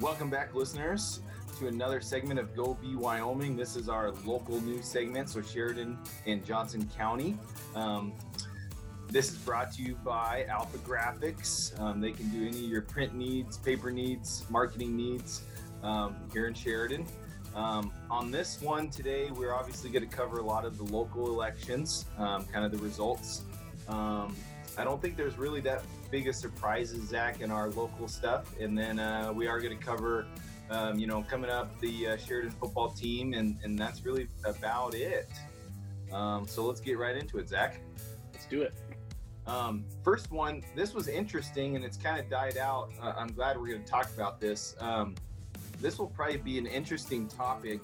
Welcome back, listeners, to another segment of Go Be Wyoming. This is our local news segment, so Sheridan and Johnson County. Um, this is brought to you by AlphaGraphics. Um, they can do any of your print needs, paper needs, marketing needs um, here in Sheridan. Um, on this one today, we're obviously going to cover a lot of the local elections, um, kind of the results. I don't think there's really that big a surprises, Zach, in our local stuff. And then uh, we are going to cover, um, you know, coming up the uh, Sheridan football team, and, and that's really about it. Um, so let's get right into it, Zach. Let's do it. Um, first one, this was interesting and it's kind of died out. Uh, I'm glad we're going to talk about this. Um, this will probably be an interesting topic,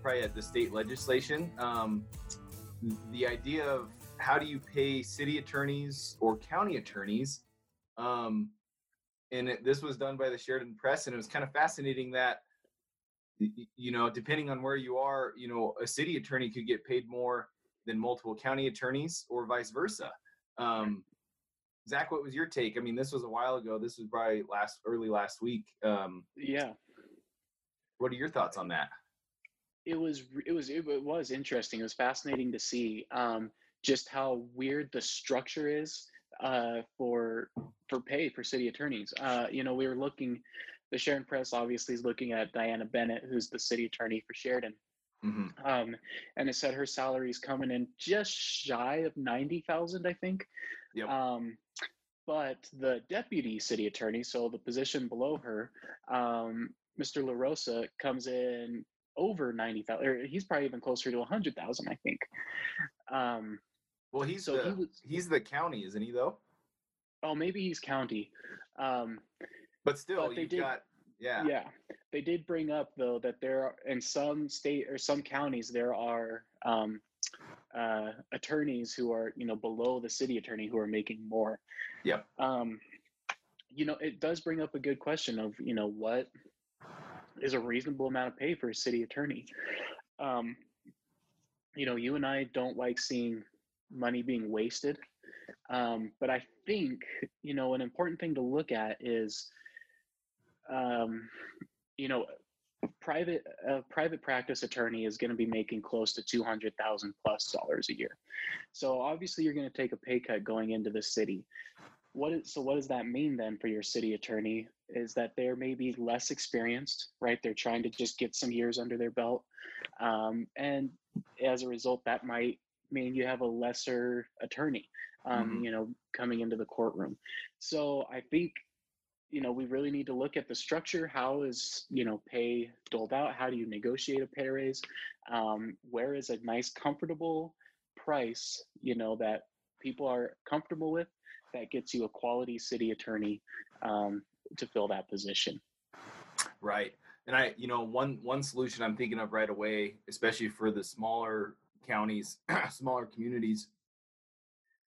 probably at the state legislation. Um, the idea of how do you pay city attorneys or county attorneys? Um, and it, this was done by the Sheridan Press, and it was kind of fascinating that, you know, depending on where you are, you know, a city attorney could get paid more than multiple county attorneys, or vice versa. Um, Zach, what was your take? I mean, this was a while ago. This was probably last early last week. Um, yeah. What are your thoughts on that? It was it was it was interesting. It was fascinating to see. Um, just how weird the structure is uh, for for pay for city attorneys. Uh, you know, we were looking. The Sheridan Press obviously is looking at Diana Bennett, who's the city attorney for Sheridan, mm-hmm. um, and it said her salary is coming in just shy of ninety thousand, I think. Yep. Um, but the deputy city attorney, so the position below her, um, Mr. LaRosa, comes in over 90,000 he's probably even closer to a 100,000 I think. Um, well, he's so the, he was, he's the county, isn't he? Though. Oh, maybe he's county. Um, but still, but they did, got yeah. Yeah, they did bring up though that there are in some state or some counties there are um, uh, attorneys who are you know below the city attorney who are making more. Yeah. Um, you know, it does bring up a good question of you know what is a reasonable amount of pay for a city attorney. Um, you know, you and I don't like seeing money being wasted. Um, but I think, you know, an important thing to look at is, um, you know, private a private practice attorney is going to be making close to 200,000 plus dollars a year. So obviously you're going to take a pay cut going into the city. What is, so what does that mean then for your city attorney is that they're maybe less experienced, right? They're trying to just get some years under their belt. Um, and as a result, that might mean you have a lesser attorney, um, mm-hmm. you know, coming into the courtroom. So I think, you know, we really need to look at the structure. How is, you know, pay doled out? How do you negotiate a pay raise? Um, where is a nice, comfortable price, you know, that people are comfortable with that gets you a quality city attorney um, to fill that position. Right. And I, you know, one one solution I'm thinking of right away, especially for the smaller counties, smaller communities,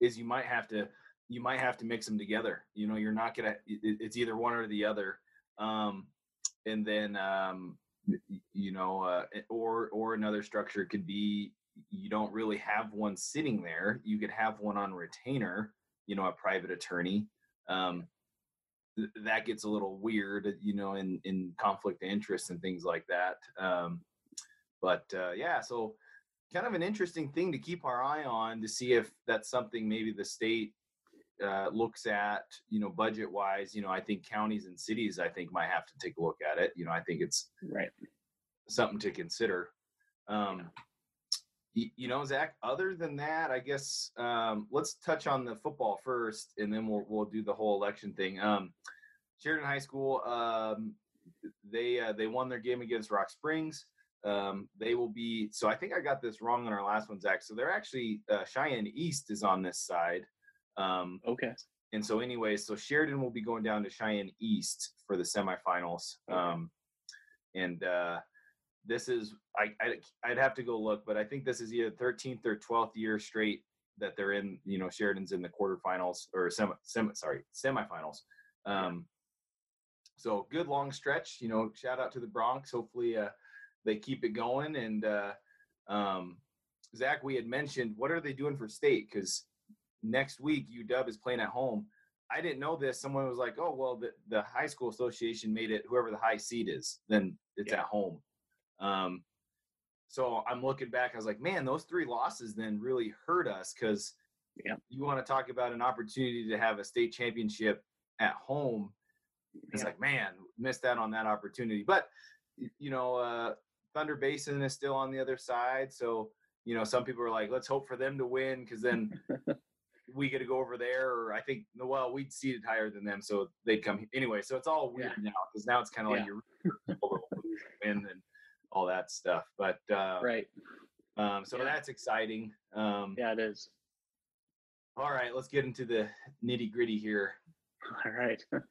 is you might have to you might have to mix them together. You know, you're not gonna. It's either one or the other. Um, and then um, you know, uh, or or another structure could be you don't really have one sitting there. You could have one on retainer. You know, a private attorney. Um, th- that gets a little weird, you know, in in conflict of interest and things like that. Um, but uh, yeah, so kind of an interesting thing to keep our eye on to see if that's something maybe the state uh, looks at, you know, budget wise. You know, I think counties and cities, I think, might have to take a look at it. You know, I think it's right something to consider. Um, you, you know, Zach. Other than that, I guess um, let's touch on the football first, and then we'll we'll do the whole election thing. Um, Sheridan High School, um, they uh, they won their game against Rock Springs. Um, they will be. So I think I got this wrong on our last one, Zach. So they're actually uh, Cheyenne East is on this side. Um, okay. And so, anyway, so Sheridan will be going down to Cheyenne East for the semifinals. Okay. Um, and uh, this is I, I would have to go look, but I think this is either 13th or 12th year straight that they're in. You know, Sheridan's in the quarterfinals or semi, semi sorry semifinals. Um, so good long stretch. You know, shout out to the Broncs. Hopefully, uh, they keep it going. And uh, um, Zach, we had mentioned what are they doing for state? Because next week UW is playing at home. I didn't know this. Someone was like, "Oh, well, the, the high school association made it whoever the high seed is, then it's Yeah. at home." Um, so I'm looking back. I was like, "Man, those three losses then really hurt us because Yeah. you want to talk about an opportunity to have a state championship at home. It's Yeah. like, man, missed out on that opportunity. But you know, uh, Thunder Basin is still on the other side, so you know, some people are like, let's hope for them to win because then we get to go over there. Or I think, well, we'd seeded higher than them, so they'd come anyway. So it's all weird now because now it's kind of like you're win and all that stuff. But uh, right. um, so Yeah. that's exciting. Um, Yeah, it is. All right, let's get into the nitty gritty here. All right.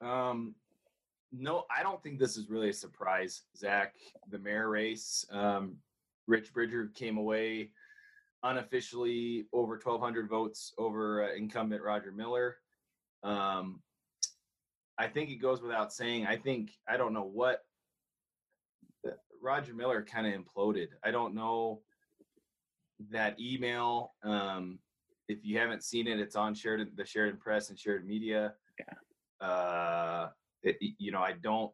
Um, no, I don't think this is really a surprise, Zach. The mayor race, um, Rich Bridger came away unofficially over 1,200 votes over uh, incumbent Roger Miller. Um, I think it goes without saying. I think I don't know what uh, Roger Miller kind of imploded. I don't know that email. Um, if you haven't seen it, it's on Sheridan, the Sheridan Press and Sheridan Media. Yeah. Uh, it, you know, I don't,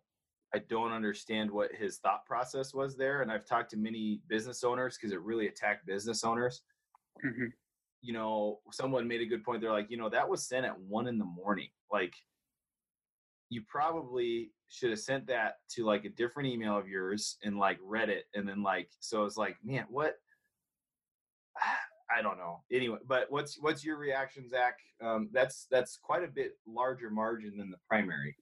I don't understand what his thought process was there. And I've talked to many business owners because it really attacked business owners. Mhm. You know, someone made a good point. They're like, you know, that was sent at one in the morning. Like, you probably should have sent that to like a different email of yours and like read it and then like so it's like man what I don't know. Anyway, but what's what's your reaction, Zach? Um, that's that's quite a bit larger margin than the primary.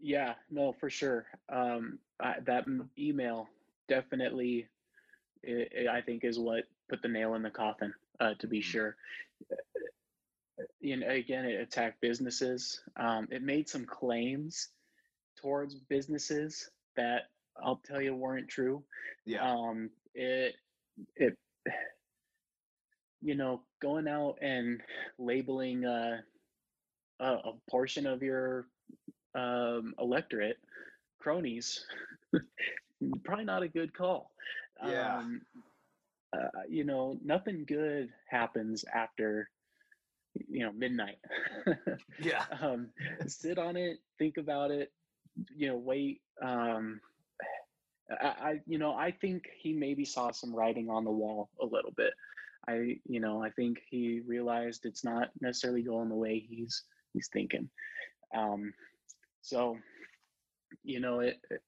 Yeah, no, for sure. Um, I, that email definitely, i i I think, is what put the nail in the coffin. Uh, to be sure. You know, again, it attacked businesses. Um, it made some claims towards businesses that I'll tell you weren't true. Yeah, um it it you know going out and labeling uh, a, a portion of your um electorate cronies probably not a good call Yeah. um uh, you know nothing good happens after you know midnight yeah, um, sit on it, think about it, you know, wait. Um, I, I, you know, I think he maybe saw some writing on the wall a little bit. I, you know, I think he realized it's not necessarily going the way he's he's thinking. Um, so, you know, it. it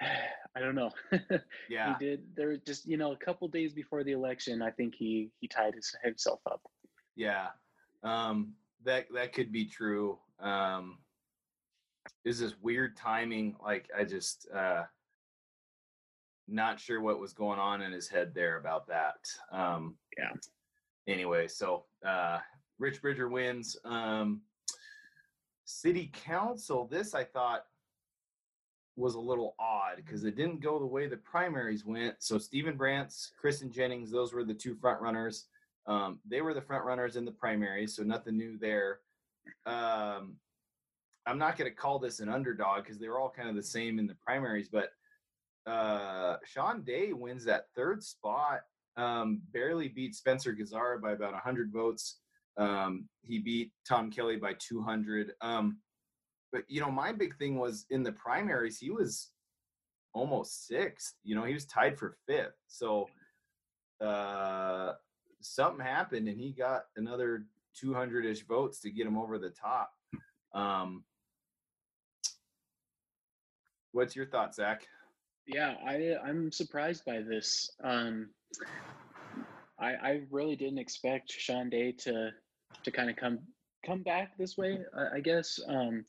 I don't know. yeah, he did. There was just you know a couple days before the election. I think he he tied his, himself up. yeah. Um, that that could be true. Um, is this weird timing? Like I just uh, not sure what was going on in his head there about that. Um, Yeah. Anyway, so uh, Rich Bridger wins. Um, city council. This I thought was a little odd because it didn't go the way the primaries went. So Stephen Brantz, Kristen Jennings, those were the two front runners. Um, they were the front runners in the primaries, so nothing new there. Um, I'm not going to call this an underdog because they were all kind of the same in the primaries, but uh, Sean Day wins that third spot. Um, barely beat Spencer Gazzara by about 100 votes. Um, he beat Tom Kelly by 200. Um, but you know, my big thing was in the primaries, he was almost sixth. You know, he was tied for fifth. So uh, something happened, and he got another 200ish votes to get him over the top. Um, what's your thoughts, Zach? Yeah, I I'm surprised by this. Um, I I really didn't expect Sean Day to to kind of come come back this way. I, I guess um,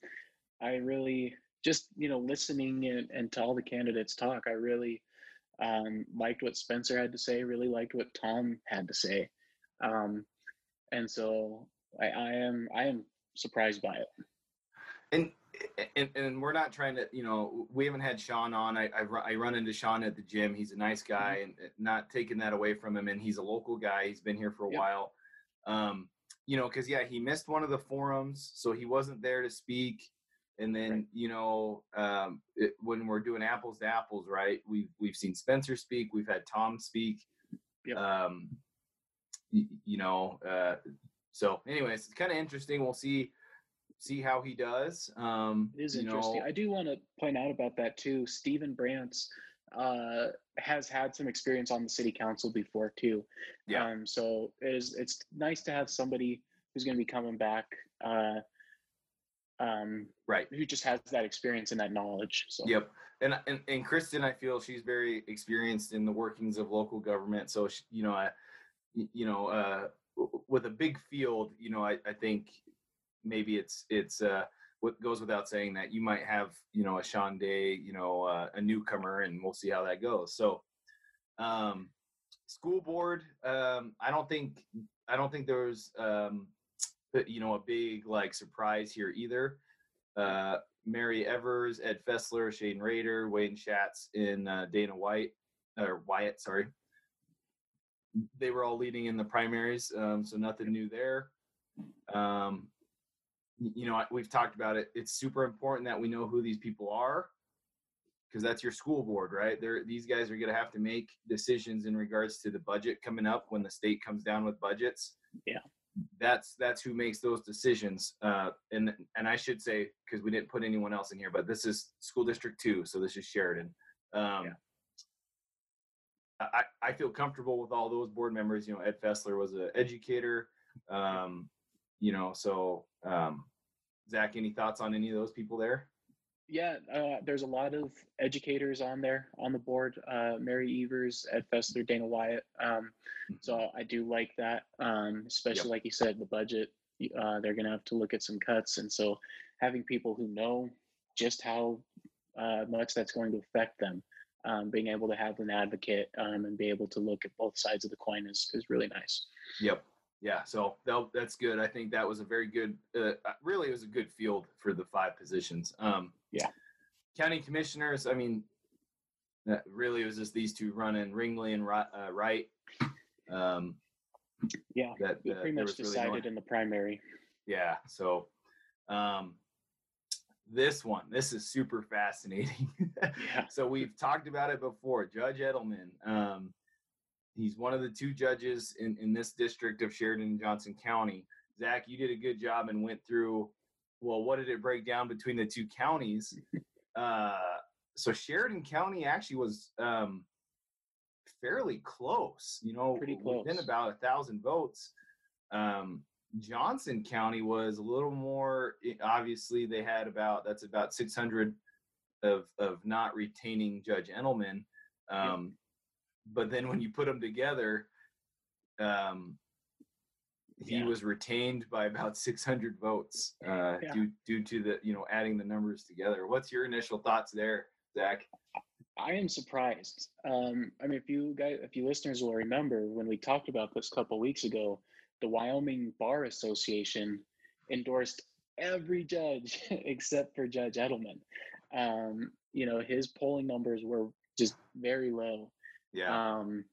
I really just you know listening and, and to all the candidates talk. I really um, liked what Spencer had to say. Really liked what Tom had to say, um, and so I, I am I am surprised by it. and and, and we're not trying to you know we haven't had sean on I, I I run into sean at the gym he's a nice guy and uh, not taking that away from him and he's a local guy he's been here for a Yep. while um you know because yeah he missed one of the forums so he wasn't there to speak and then Right. you know um it, when we're doing apples to apples right we've we've seen spencer speak we've had tom speak Yep. um y- you know uh so, anyways, it's kind of interesting. We'll see see how he does. Um, It is interesting. know- I do want to point out about that too. Stephen Brantz uh, has had some experience on the city council before too. Yeah. Um, so it is, it's nice to have somebody who's going to be coming back, uh, um, right. who just has that experience and that knowledge. So Yep. And, and and Kristen, I feel she's very experienced in the workings of local government. So she, you know, I, you know, uh, with a big field, you know, I, I think maybe it's it's uh, what goes without saying that you might have you know a Sean Day, you know, uh, a newcomer, and we'll see how that goes. So, um, school board, um, I don't think I don't think there was um, you know a big like surprise here either. Uh, Mary Evers, Ed Fessler, Shane Rader, Wayne Schatz, and uh, Dana White or Wyatt, sorry. They were all leading in the primaries, um, so nothing new there. Um, you know, we've talked about it. It's super important that we know who these people are because that's your school board, right? They're, these guys are going to have to make decisions in regards to the budget coming up when the state comes down with budgets. Yeah. That's that's who makes those decisions. Uh, and and I should say because we didn't put anyone else in here, but this is school district two, so this is Sheridan. Um, Yeah. I, I feel comfortable with all those board members. You know, Ed Fessler was an educator. Um, you know, so um, Zach, any thoughts on any of those people there? yeah, uh, there's a lot of educators on there on the board. Uh, Mary Evers, Ed Fessler, Dana Wyatt. Um, so I do like that, um, especially like you said, the budget. Uh, they're going to have to look at some cuts, and so having people who know just how uh, much that's going to affect them, um, being able to have an advocate um, and be able to look at both sides of the coin is is really nice. Yep. Yeah. So that, that's good. I think that was a very good, uh, really, it was a good field for the five positions. Um, Yeah. County commissioners, I mean, that really it was just these two running Ringley and uh, Wright. Um, Yeah, that we uh, pretty much was really no- decided in the primary. yeah. So, um, this one, this is super fascinating. Yeah. so we've talked about it before. Judge Edelman, um, he's one of the two judges in, in this district of Sheridan and Johnson County. Zach, you did a good job and went through, well, what did it break down between the two counties? uh, so Sheridan County actually was um, fairly close, you know, Pretty within close. about a thousand votes. Um, Johnson County was a little more. Obviously, they had about that's about 600 of of not retaining Judge Edelman. Um, But then when you put them together, um, he Yeah. was retained by about 600 votes uh, Yeah. due due to the you know adding the numbers together. What's your initial thoughts there, Zach? I am surprised. Um, I mean, if you guys, if you listeners will remember when we talked about this a couple weeks ago, the Wyoming Bar Association endorsed every judge except for Judge Edelman. Um, you know, his polling numbers were just very low. Yeah, Um,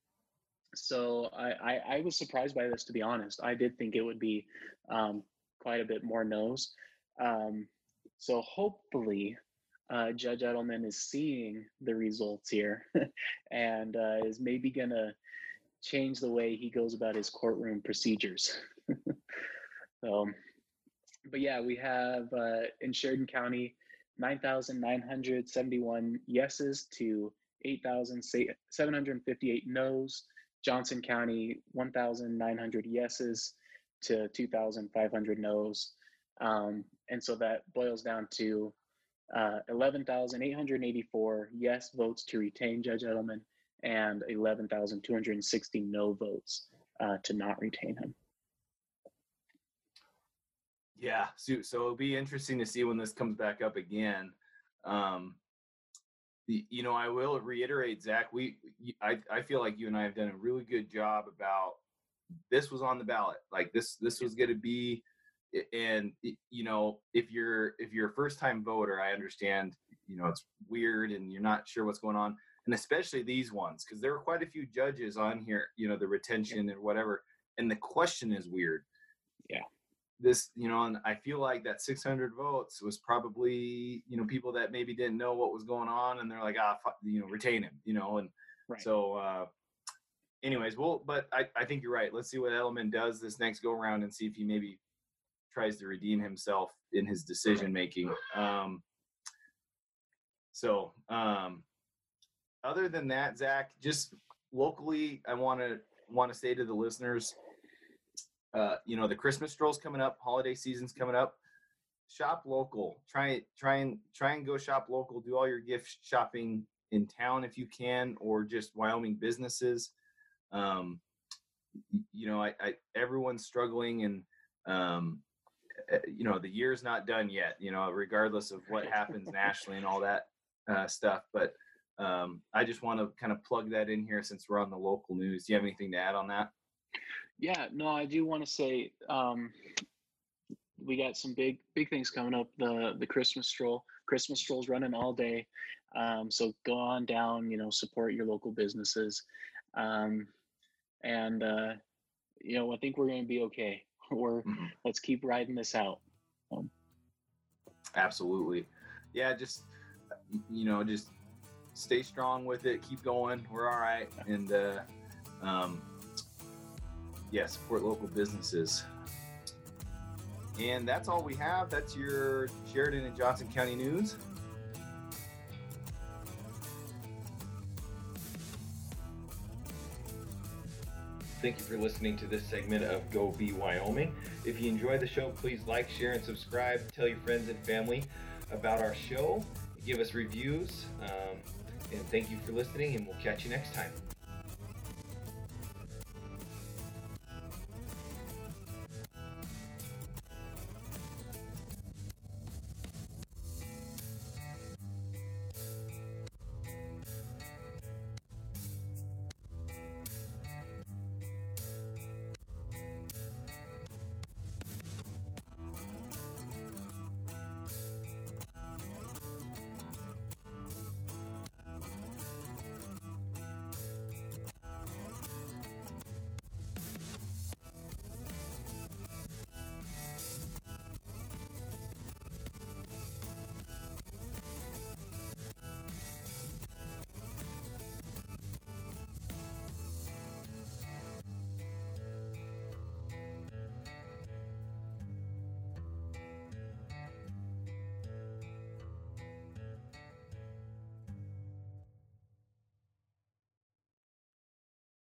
so I, I, I was surprised by this, to be honest. I did think it would be um, quite a bit more no's. Um, so hopefully, uh, Judge Edelman is seeing the results here and uh, is maybe to change the way he goes about his courtroom procedures. so, but yeah, we have uh, in Sheridan County 9,971 yeses to 8,758 no's. Johnson County, 1,900 yeses to 2,500 no's. Um, and so that boils down to uh, 11,884 yes votes to retain Judge Edelman and 11,260 no votes uh, to not retain him. yeah. So, so it'll be interesting to see when this comes back up again. Um, you know, I will reiterate, Zach. We, I, I feel like you and I have done a really good job about this was on the ballot. Like this, this was going to be, and you know, if you're if you're a first time voter, I understand. You know, it's weird and you're not sure what's going on, and especially these ones because there are quite a few judges on here. You know, the retention and whatever, and the question is weird. This, you know, and I feel like that 600 votes was probably, you know, people that maybe didn't know what was going on, and they're like, ah, you know, retain him, you know, and Right. so, uh, anyways, well, but I, I think you're right. Let's see what Edelman does this next go around and see if he maybe tries to redeem himself in his decision making. Um, so, um, other than that, Zach, just locally, I want to want to say to the listeners, uh, you know, the Christmas stroll's coming up, holiday season's coming up. Shop local. Try try and try and go shop local. Do all your gift shopping in town if you can, or just Wyoming businesses. Um, you know, I, I everyone's struggling, and um, eh, you know the year's not done yet. You know, regardless of what happens nationally and all that uh, stuff, but um, I just want to kind of plug that in here since we're on the local news. Do you have anything to add on that? Yeah, no, I do want to say um, we got some big big things coming up. The the Christmas stroll, Christmas strolls running all day. Um, so go on down, you know, support your local businesses, um, and uh, you know, I think we're going to be okay. We're mm-hmm. let's keep riding this out. Um, Absolutely, yeah. Just you know, just stay strong with it. Keep going. We're all right, and uh, um, yeah, support local businesses. And that's all we have. That's your Sheridan and Johnson County news. Thank you for listening to this segment of Go Be Wyoming. If you enjoy the show, please like, share, and subscribe. Tell your friends and family about our show. Give us reviews. Um, and thank you for listening, and we'll catch you next time.